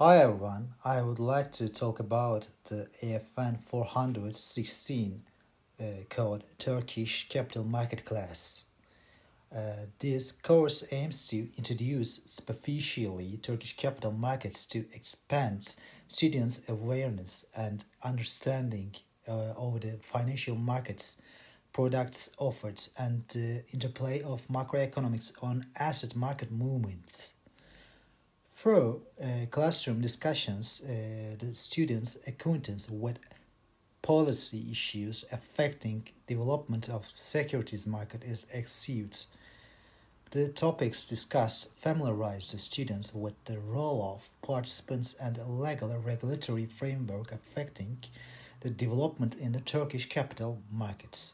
Hi everyone, I would like to talk about the AFN 416 uh, called Turkish Capital Market class. Uh, this course aims to introduce superficially Turkish capital markets to expand students' awareness and understanding uh, of the financial markets, products offered, and the interplay of macroeconomics on asset market movements. Through uh, classroom discussions, uh, the students' acquaintance with policy issues affecting development of securities market is achieved. The topics discussed familiarize the students with the role of participants and a legal regulatory framework affecting the development in the Turkish capital markets.